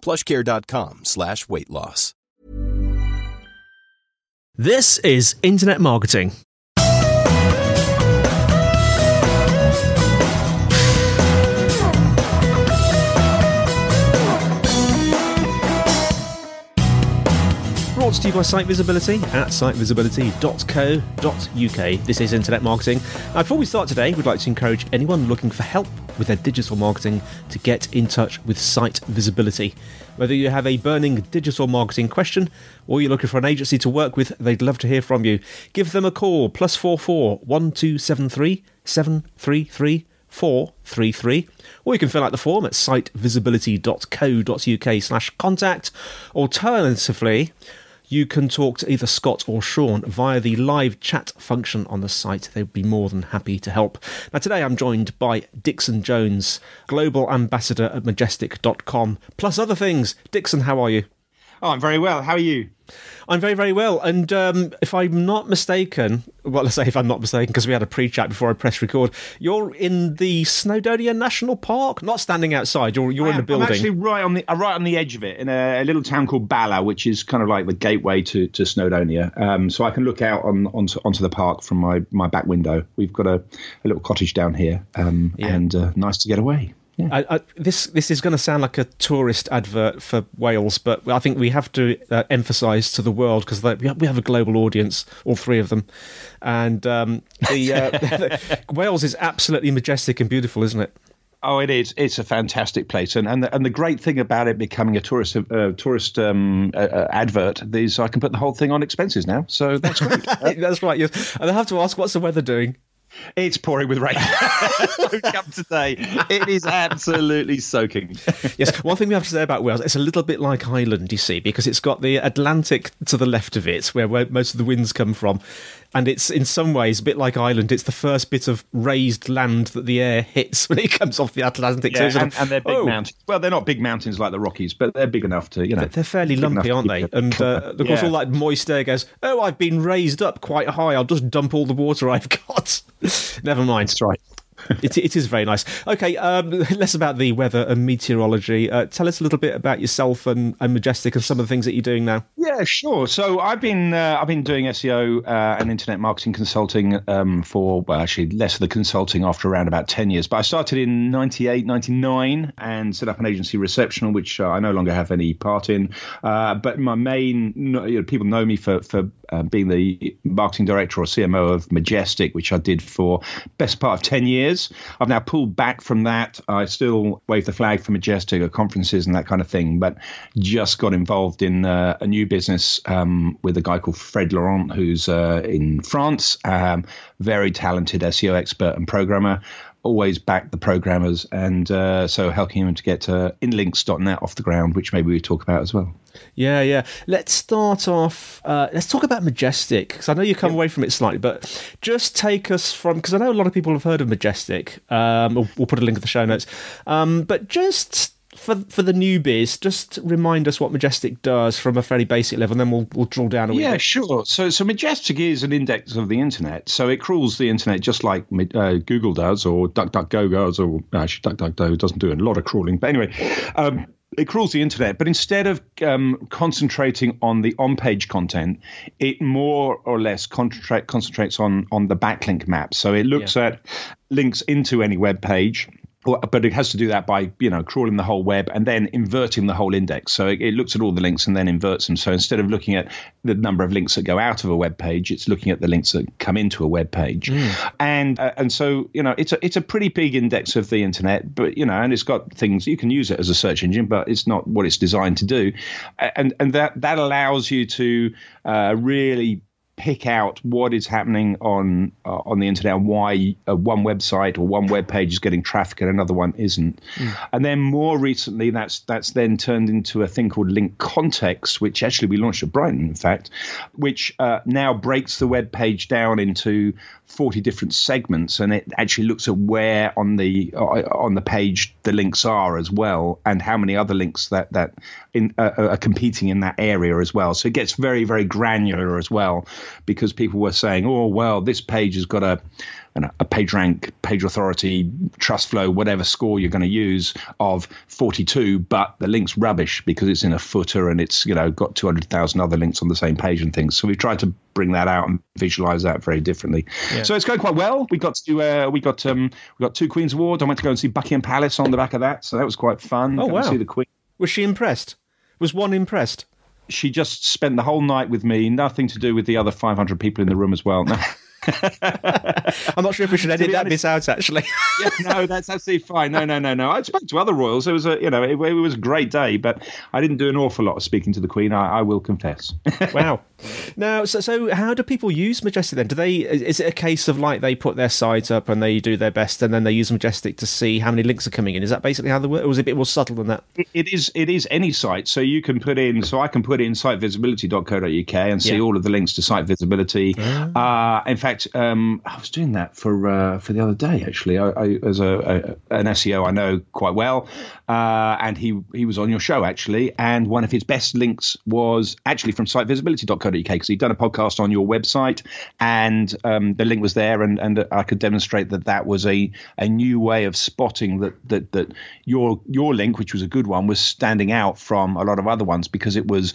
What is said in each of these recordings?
plushcare.com slash weight loss. This is Internet Marketing. Brought to you by Site Visibility at sitevisibility.co.uk. This is Internet Marketing. Now, before we start today, we'd like to encourage anyone looking for help with their digital marketing to get in touch with Site Visibility. Whether you have a burning digital marketing question or you're looking for an agency to work with, they'd love to hear from you. Give them a call, plus 44 1273 733 433 or you can fill out the form at sitevisibility.co.uk slash contact alternatively you can talk to either Scott or Sean via the live chat function on the site. They'd be more than happy to help. Now, today I'm joined by Dixon Jones, Global Ambassador at Majestic.com, plus other things. Dixon, how are you? Oh, I'm very well. How are you? I'm very, very well. And um, if I'm not mistaken, well, let's say if I'm not mistaken, because we had a pre chat before I press record, you're in the Snowdonia National Park, not standing outside, you're, you're in the building. I'm actually right on the uh, right on the edge of it in a, a, little town called Bala, which is kind of like the gateway to, to Snowdonia. Um, so I can look out on onto, onto the park from my, my back window. We've got a, a little cottage down here um, yeah. and uh, nice to get away. Yeah. I, I, this this is going to sound like a tourist advert for Wales, but I think we have to uh, emphasise to the world because we have a global audience, all three of them, and um, the, uh, the, Wales is absolutely majestic and beautiful, isn't it? Oh, it is. It's a fantastic place, and and the, and the great thing about it becoming a tourist uh, tourist um, uh, advert is I can put the whole thing on expenses now, so that's great. that's right. Yes. And I have to ask, what's the weather doing? It's pouring with rain. come today. It is absolutely soaking. yes, one thing we have to say about Wales, it's a little bit like Ireland, you see, because it's got the Atlantic to the left of it, where, where most of the winds come from and it's in some ways a bit like Ireland. It's the first bit of raised land that the air hits when it comes off the Atlantic. Yeah, so and, and, they're big oh. mountains. Well, they're not big mountains like the Rockies, but they're big enough to you know. They're fairly lumpy, aren't they? And uh, of course, yeah. all that moist air goes. Oh, I've been raised up quite high. I'll just dump all the water I've got. Never mind. That's right. It, it is very nice. Okay, um, less about the weather and meteorology. Uh, tell us a little bit about yourself and, and, Majestic and some of the things that you're doing now. Yeah, sure. So I've been uh, I've been doing SEO uh, and internet marketing consulting um, for well, actually less of the consulting after around about ten years. But I started in 98, 99 and set up an agency, Receptional, which uh, I no longer have any part in. Uh, but my main you know, people know me for for uh, being the marketing director or CMO of Majestic, which I did for best part of ten years years. I've now pulled back from that. I still wave the flag for Majestic at conferences and that kind of thing, but just got involved in uh, a new business um, with a guy called Fred Laurent, who's uh, in France, um, very talented SEO expert and programmer always back the programmers and uh, so helping him to get uh, inlinks.net off the ground, which maybe we talk about as well. Yeah, yeah. Let's start off. Uh, let's talk about Majestic because I know you come away from it slightly, but just take us from because I know a lot of people have heard of Majestic. Um, we'll, we'll, put a link in the show notes, um, but just for for the newbies, just remind us what Majestic does from a fairly basic level, and then we'll we'll draw down a Yeah, bit. sure. So so Majestic is an index of the internet. So it crawls the internet just like uh, Google does, or DuckDuckGo does, or actually DuckDuckGo doesn't do a lot of crawling. But anyway. Um, it crawls the internet, but instead of um, concentrating on the on-page content, it more or less concentrate, concentrates on on the backlink map. So it looks yeah. at links into any web page but it has to do that by you know crawling the whole web and then inverting the whole index. So it, it, looks at all the links and then inverts them. So instead of looking at the number of links that go out of a web page, it's looking at the links that come into a web page. Mm. And uh, and so you know it's a it's a pretty big index of the internet, but you know and it's got things you can use it as a search engine, but it's not what it's designed to do. And and that that allows you to uh, really pick out what is happening on uh, on the internet and why uh, one website or one web page is getting traffic and another one isn't. Mm. And then more recently, that's that's then turned into a thing called Link Context, which actually we launched at Brighton, in fact, which uh, now breaks the web page down into 40 different segments and it actually looks at where on the uh, on the page the links are as well and how many other links that that in, uh, are competing in that area as well so it gets very very granular as well because people were saying oh well this page has got a a PageRank, page authority, trust flow, whatever score you're going to use of 42, but the link's rubbish because it's in a footer and it's you know got 200,000 other links on the same page and things. So we've tried to bring that out and visualize that very differently. Yeah. So it's going quite well. We got to uh, we got um, we got two Queen's Awards. I went to go and see Buckingham Palace on the back of that, so that was quite fun. Oh wow! see the Queen. Was she impressed? Was one impressed? She just spent the whole night with me. Nothing to do with the other 500 people in the room as well. I'm not sure if we should edit that honest, bit out. Actually, yeah, no, that's absolutely fine. No, no, no, no. I spoke to other royals. It was a, you know, it, it, was a great day, but I didn't do an awful lot of speaking to the Queen. I, I will confess. wow. Now, so, so how do people use Majestic then? Do they? Is it a case of like they put their site up and they do their best, and then they use Majestic to see how many links are coming in? Is that basically how they work? Or was it a bit more subtle than that? it, it is. It is any site. So you can put in. So I can put in sitevisibility.co.uk and see yeah. all of the links to site visibility. Oh. Uh, in fact. Um, I was doing that for uh, for the other day actually. I, I as a, a, an SEO I know quite well, uh, and he he was on your show actually, and one of his best links was actually from sitevisibility.co.uk because he'd done a podcast on your website, and um, the link was there, and and I could demonstrate that that was a a new way of spotting that that that your your link, which was a good one, was standing out from a lot of other ones because it was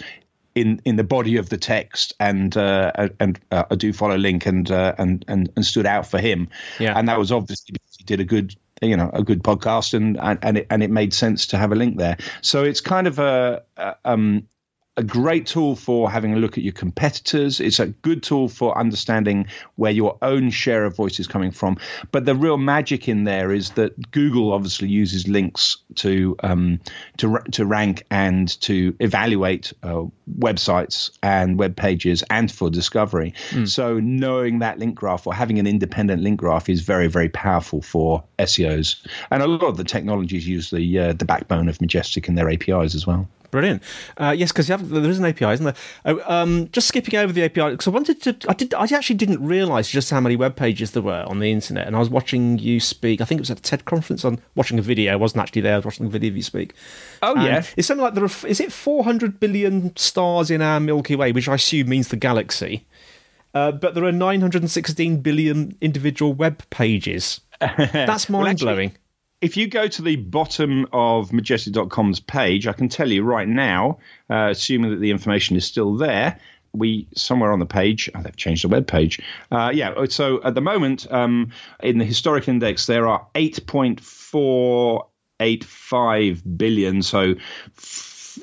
in in the body of the text and uh, and uh, a do follow link and, uh, and and and stood out for him. Yeah. And that was obviously because he did a good you know a good podcast and and it, and it made sense to have a link there. So it's kind of a, a um a great tool for having a look at your competitors. It's a good tool for understanding where your own share of voice is coming from. But the real magic in there is that Google obviously uses links to um, to to rank and to evaluate uh, websites and web pages and for discovery. Mm. So knowing that link graph or having an independent link graph is very very powerful for SEOs. And a lot of the technologies use the uh, the backbone of Majestic in their APIs as well. Brilliant. Uh, yes, because there is an API, isn't there? Oh, um, just skipping over the API because I wanted to. I did. I actually didn't realise just how many web pages there were on the internet, and I was watching you speak. I think it was at a TED conference. On watching a video. I wasn't actually there. I was watching a video of you speak. Oh and yeah. It's something like there are. Is it 400 billion stars in our Milky Way, which I assume means the galaxy? Uh, but there are 916 billion individual web pages. That's mind blowing. If you go to the bottom of majestic.com's page, I can tell you right now, uh, assuming that the information is still there, we somewhere on the page, oh, they've changed the web page. Uh, yeah, so at the moment, um, in the historic index, there are 8.485 billion, so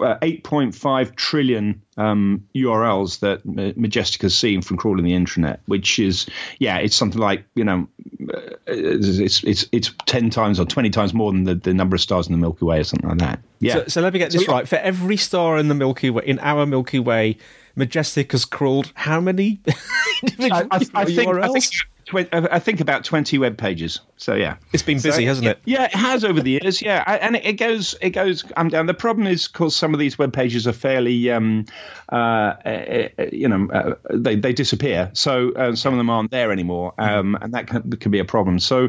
uh, 8.5 trillion um, URLs that Majestic has seen from crawling the internet, which is yeah, it's something like you know, uh, it's it's it's ten times or twenty times more than the, the number of stars in the Milky Way or something like that. Yeah. So, so let me get this so, right. For every star in the Milky Way, in our Milky Way, Majestic has crawled how many I, I, I, think, I, think, I think about 20 web pages. So yeah, it's been busy, so, hasn't it? Yeah, it has over the years. Yeah, and it goes it goes um, down. The problem is, of course, some of these web pages are fairly, um, uh, uh, you know, uh, they they disappear. So uh, some of them aren't there anymore, um, and that can, can, be a problem. So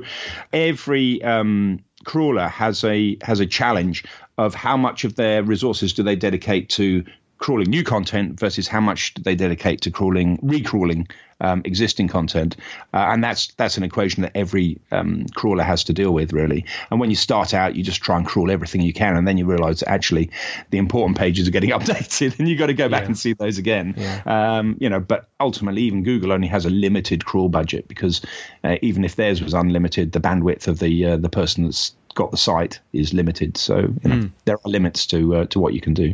every um, crawler has a has a challenge of how much of their resources do they dedicate to crawling new content versus how much they dedicate to crawling, recrawling um, existing content, uh, and that's that's an equation that every um, crawler has to deal with, really. And when you start out, you just try and crawl everything you can, and then you realise that actually the important pages are getting updated, and you've got to go back yeah. and see those again. Yeah. Um, you know, but ultimately, even Google only has a limited crawl budget because uh, even if theirs was unlimited, the bandwidth of the uh, the person that's got the site is limited. So you know, mm. there are limits to uh, to what you can do.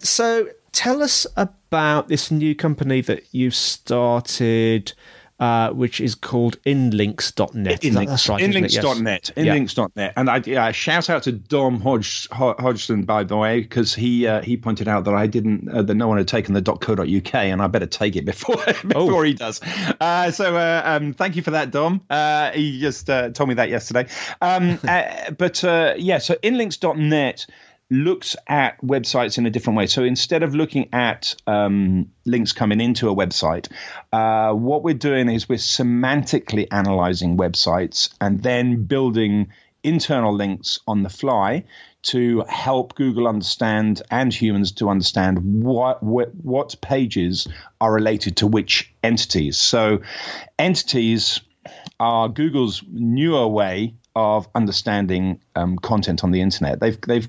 So tell us about this new company that you've started. Uh, which is called inlinks.net. Inlinks, That's right, inlinks.net. Yes. Inlinks.net. Yeah. And I yeah, shout out to Dom Hodge, Hodgson, by the way, because he uh, he pointed out that I didn't, uh, that no one had taken the .co.uk, and I better take it before before oh. he does. Uh, so uh, um, thank you for that, Dom. Uh, he just told me that yesterday. Um, but yeah, so inlinks.net looks at websites in a different way. So instead of looking at um, links coming into a website, uh, what we're doing is we're semantically analyzing websites and then building internal links on the fly to help Google understand and humans to understand what, what, what pages are related to which entities. So entities are Google's newer way of understanding um, content on the internet. They've they've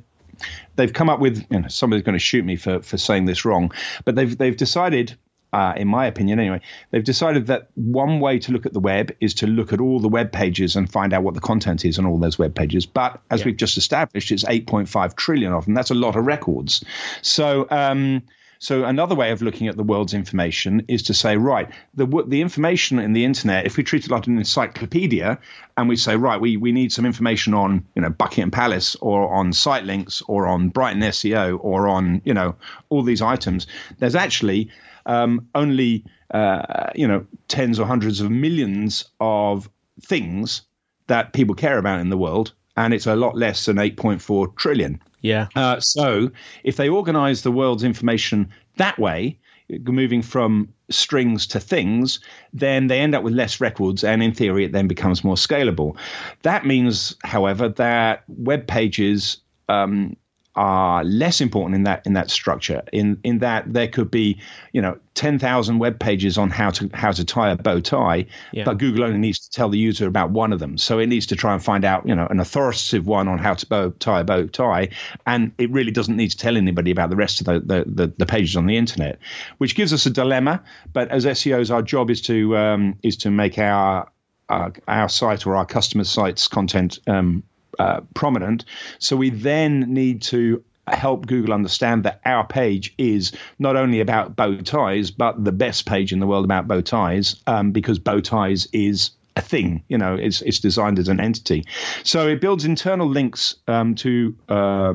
they've come up with you know, somebody's going to shoot me for for saying this wrong, but they've they've decided. Uh, in my opinion, anyway, they've decided that one way to look at the web is to look at all the web pages and find out what the content is on all those web pages. But as yeah. we've just established, it's 8.5 trillion of them. That's a lot of records. So um, so another way of looking at the world's information is to say, right, the the information in the internet, if we treat it like an encyclopedia, and we say, right, we, we need some information on, you know, Buckingham Palace or on site links or on Brighton SEO or on, you know, all these items, there's actually um, only, uh, you know, tens or hundreds of millions of things that people care about in the world, and it's a lot less than 8.4 trillion. Yeah. Uh, so if they organize the world's information that way, moving from strings to things, then they end up with less records, and in theory, it then becomes more scalable. That means, however, that web pages um, are less important in that in that structure. In in that there could be you know ten thousand web pages on how to how to tie a bow tie, yeah. but Google only needs to tell the user about one of them. So it needs to try and find out you know an authoritative one on how to bow, tie a bow tie, and it really doesn't need to tell anybody about the rest of the the, the, the pages on the internet, which gives us a dilemma. But as SEOs, our job is to um, is to make our uh, our site or our customer sites content um, uh, prominent. So we then need to help Google understand that our page is not only about bow ties, but the best page in the world about bow ties, um, because bow ties is a thing. You know, it's it's designed as an entity. So it builds internal links um, to. Uh,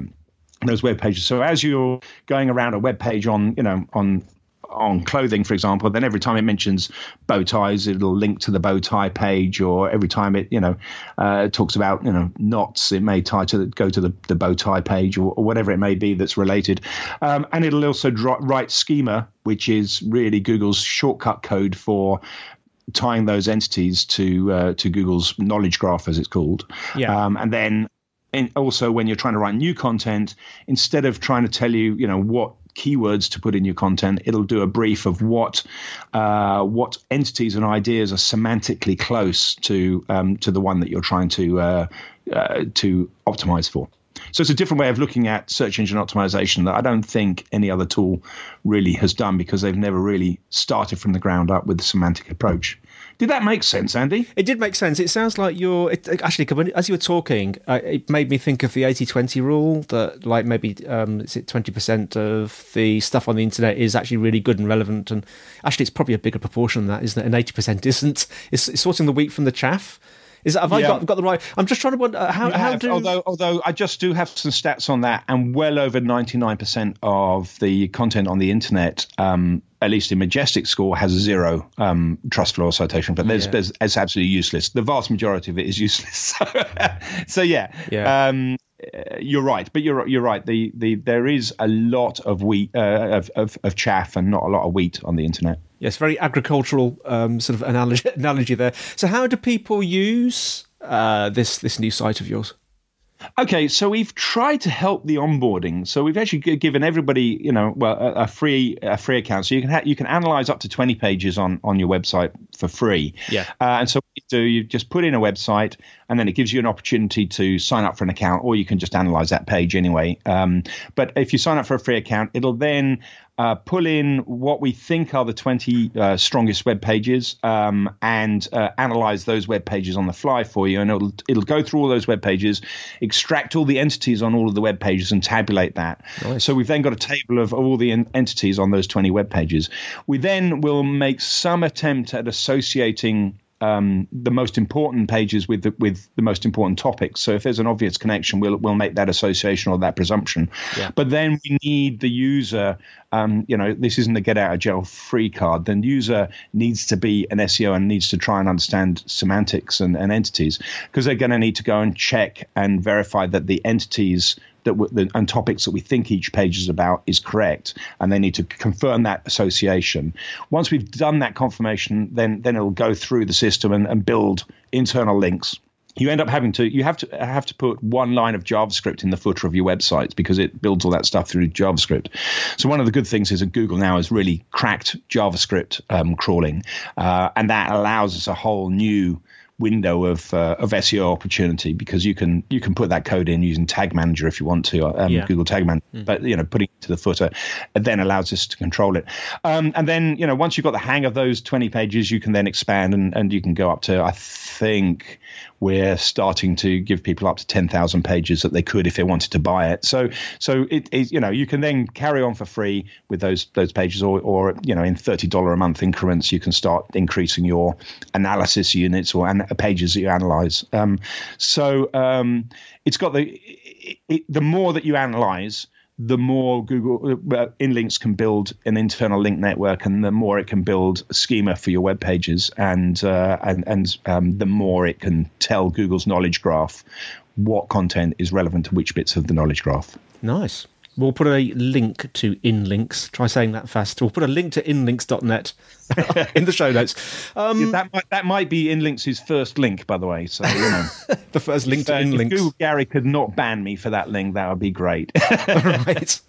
those web pages. So as you're going around a web page on, you know, on on clothing, for example, then every time it mentions bow ties, it'll link to the bow tie page, or every time it, you know, uh, talks about, you know, knots, it may tie to the, go to the, the bow tie page or, or whatever it may be that's related. Um, and it'll also write schema, which is really Google's shortcut code for tying those entities to uh, to Google's knowledge graph, as it's called. Yeah. Um, and then and also when you're trying to write new content, instead of trying to tell you, you know, what keywords to put in your content. It'll do a brief of what uh, what entities and ideas are semantically close to um, to the one that you're trying to uh, uh, to optimize for. So it's a different way of looking at search engine optimization that I don't think any other tool really has done because they've never really started from the ground up with the semantic approach. Did that make sense, Andy? It did make sense. It sounds like you're it, actually as you were talking, uh, it made me think of the 80-20 rule that like maybe um, is it twenty percent of the stuff on the internet is actually really good and relevant, and actually it's probably a bigger proportion than that, isn't it? And eighty percent isn't. It's, it's sorting the wheat from the chaff. Is have yeah. I got, got the right? I'm just trying to wonder how, how do. Although, although I just do have some stats on that, and well over 99% of the content on the internet, um, at least in Majestic score, has zero um, trust flow citation. But there's, yeah. there's, it's absolutely useless. The vast majority of it is useless. so, yeah. yeah. Um, uh, you're right, but you're you're right. The the there is a lot of wheat uh, of, of, of chaff and not a lot of wheat on the internet. Yes, very agricultural um, sort of analogy, analogy there. So, how do people use uh, this this new site of yours? Okay, so we've tried to help the onboarding. So we've actually given everybody, you know, well, a, a free a free account. So you can ha- you can analyze up to twenty pages on on your website for free. Yeah. Uh, and so what you do you just put in a website, and then it gives you an opportunity to sign up for an account, or you can just analyze that page anyway. Um, but if you sign up for a free account, it'll then uh, pull in what we think are the 20 uh, strongest web pages um, and uh, analyze those web pages on the fly for you. And it'll, it'll go through all those web pages, extract all the entities on all of the web pages, and tabulate that. Nice. So we've then got a table of all the en- entities on those 20 web pages. We then will make some attempt at associating um, the most important pages with the, with the most important topics. So if there's an obvious connection, we'll we'll make that association or that presumption. Yeah. But then we need the user. Um, you know, this isn't a get out of jail free card. The user needs to be an SEO and needs to try and understand semantics and, and entities because they're going to need to go and check and verify that the entities that the, and topics that we think each page is about is correct, and they need to confirm that association. Once we've done that confirmation, then then it'll go through the system and, and build internal links you end up having to you have to have to put one line of JavaScript in the footer of your website because it builds all that stuff through JavaScript. So one of the good things is that Google now has really cracked JavaScript um, crawling, uh, and that allows us a whole new window of uh, of SEO opportunity because you can you can put that code in using Tag Manager if you want to, um, yeah. Google Tag Manager. Mm. But you know, putting it to the footer then allows us to control it. Um, and then you know, once you've got the hang of those twenty pages, you can then expand and and you can go up to I think we're starting to give people up to 10,000 pages that they could if they wanted to buy it. So, so it, it, you know, you can then carry on for free with those those pages, or, or you know, in $30 a month increments, you can start increasing your analysis units or an, pages that you analyze. Um, so, um, it's got the it, the more that you analyze, the more Google uh, Inlinks can build an internal link network, and the more it can build a schema for your web pages, and uh, and and um, the more it can tell Google's knowledge graph what content is relevant to which bits of the knowledge graph. Nice. We'll put a link to Inlinks. Try saying that fast. We'll put a link to inlinks.net in the show notes. Um, yeah, that might that might be Inlinks' first link, by the way. So you know, the first link to uh, Inlinks. If Google Gary could not ban me for that link, that would be great. right.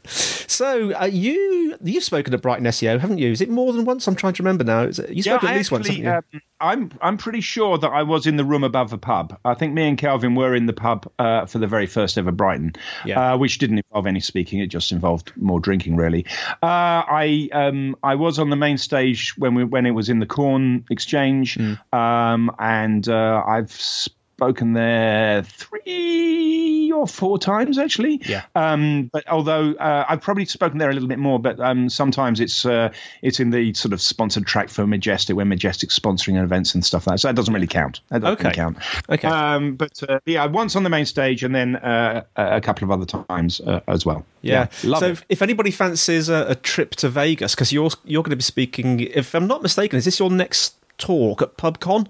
So uh, you you've spoken at Brighton SEO, haven't you? Is it more than once? I'm trying to remember now. Is it, you spoke yeah, at least actually, once, um, I'm I'm pretty sure that I was in the room above the pub. I think me and Kelvin were in the pub uh, for the very first ever Brighton, yeah. Uh, which didn't involve any speaking. It just involved more drinking, really. Uh, I um, I was on the main stage when we when it was in the Corn Exchange, mm. um, and uh, I've spoken there three or four times actually. Yeah. Um, but although uh, I've probably spoken there a little bit more, but um, sometimes it's uh, it's in the sort of sponsored track for Majestic when Majestic's sponsoring events and stuff like that. So that doesn't really count. That doesn't okay. Really count. Okay. Um, but uh, yeah, once on the main stage and then uh, a couple of other times uh, as well. Yeah. yeah so if, if, anybody fancies a, a trip to Vegas, because you're you're going to be speaking, if I'm not mistaken, is this your next talk at PubCon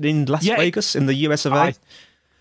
in Las yeah, Vegas in the US of A? I,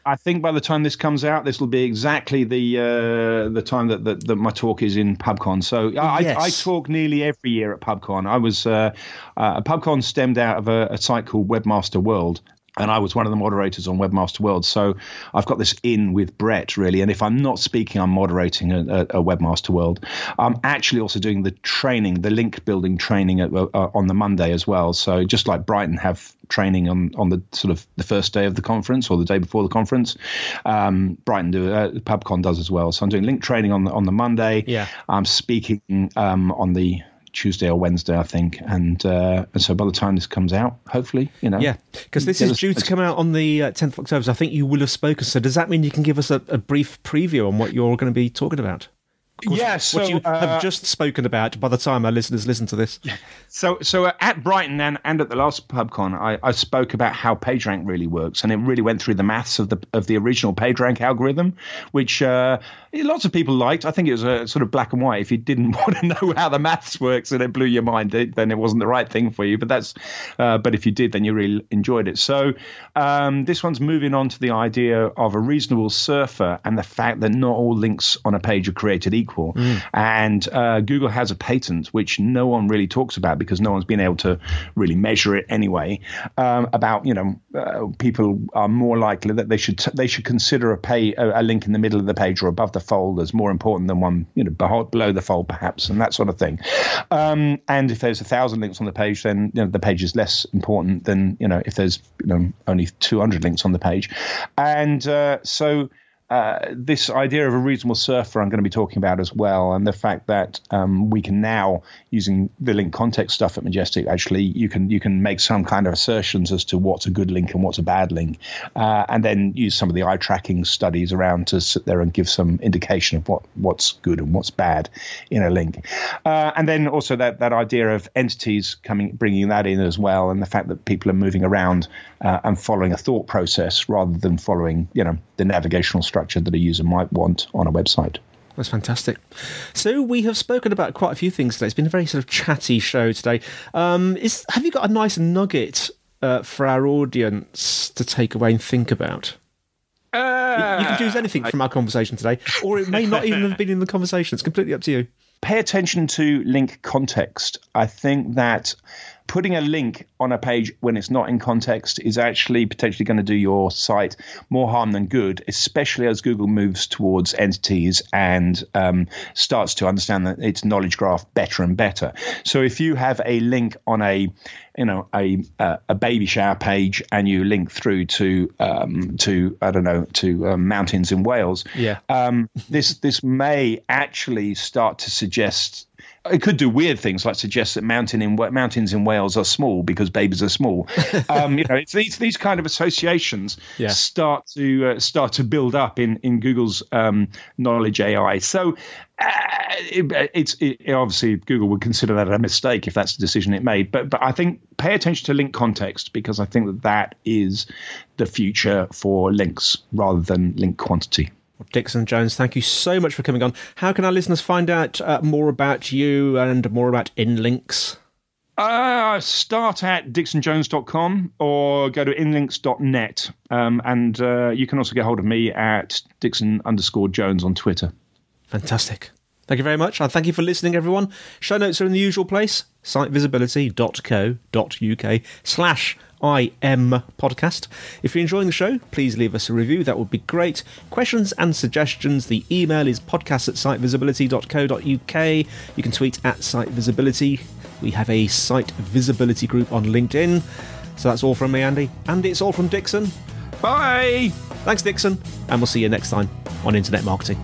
I think by the time this comes out, this will be exactly the uh, the time that, that, that my talk is in PubCon. So I, yes. I, I talk nearly every year at PubCon. I was uh, uh, PubCon stemmed out of a, a site called Webmaster World, and I was one of the moderators on Webmaster World. So I've got this in with Brett really. And if I'm not speaking, I'm moderating a, a, a Webmaster World. I'm actually also doing the training, the link building training at, uh, on the Monday as well. So just like Brighton have training on on the sort of the first day of the conference or the day before the conference, um, Brighton do uh, PubCon does as well. So I'm doing link training on the on the Monday. Yeah, I'm speaking um, on the Tuesday or Wednesday, I think. And uh, and so by the time this comes out, hopefully, you know. Yeah, because this is due to come out on the uh, 10th of October. So I think you will have spoken. So does that mean you can give us a, a brief preview on what you're going to be talking about? Yes, so, what you uh, have just spoken about by the time our listeners listen to this. So, so at Brighton and, and at the last PubCon, I, I spoke about how PageRank really works, and it really went through the maths of the of the original PageRank algorithm, which uh, lots of people liked. I think it was a sort of black and white. If you didn't want to know how the maths works and it blew your mind, then it wasn't the right thing for you. But that's, uh, but if you did, then you really enjoyed it. So um, this one's moving on to the idea of a reasonable surfer and the fact that not all links on a page are created equal. Mm. And uh, Google has a patent which no one really talks about because no one's been able to really measure it anyway. Um, about you know uh, people are more likely that they should t- they should consider a pay a, a link in the middle of the page or above the fold as more important than one, you know, below the fold perhaps, and that sort of thing. Um, and if there's a thousand links on the page, then you know, the page is less important than you know if there's you know only 200 links on the page. And uh, so uh, this idea of a reasonable surfer I'm going to be talking about as well, and the fact that um, we can now, using the link context stuff at Majestic, actually you can you can make some kind of assertions as to what's a good link and what's a bad link, uh, and then use some of the eye tracking studies around to sit there and give some indication of what what's good and what's bad in a link, uh, and then also that that idea of entities coming bringing that in as well, and the fact that people are moving around uh, and following a thought process rather than following you know the navigational structure that a user might want on a website. That's fantastic. So we have spoken about quite a few things today. It's been a very sort of chatty show today. Um, is have you got a nice nugget uh, for our audience to take away and think about? Uh, you, you, can choose anything from our conversation today, or it may not even have been in the conversation. It's completely up to you. Pay attention to link context. I think that putting a link on a page when it's not in context is actually potentially going to do your site more harm than good, especially as Google moves towards entities and um, starts to understand that its knowledge graph better and better. So if you have a link on a you know a uh, a baby shower page and you link through to um, to I don't know to um, mountains in Wales, yeah, um, this this may actually start to suggest it could do weird things like suggest that mountain in mountains in Wales are small because babies are small. Um, you know, it's these these kind of associations yeah. start to uh, start to build up in in Google's um, knowledge AI. So uh, it, it's it, obviously Google would consider that a mistake if that's the decision it made. But but I think pay attention to link context because I think that that is the future for links rather than link quantity. Dixon Jones, thank you so much for coming on. How can our listeners find out uh, more about you and more about InLinks? Uh, start at dixonjones.com or go to inlinks.net. Um, and uh, you can also get hold of me at dixon underscore jones on Twitter. Fantastic. Thank you very much. And thank you for listening, everyone. Show notes are in the usual place sitevisibility.co.uk slash IM podcast. If you're enjoying the show, please leave us a review. That would be great. Questions and suggestions, the email is podcast at sitevisibility.co.uk. You can tweet at sitevisibility. We have a site visibility group on LinkedIn. So that's all from me, Andy. And it's all from Dixon. Bye. Thanks, Dixon. And we'll see you next time on Internet Marketing.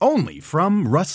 only from Rust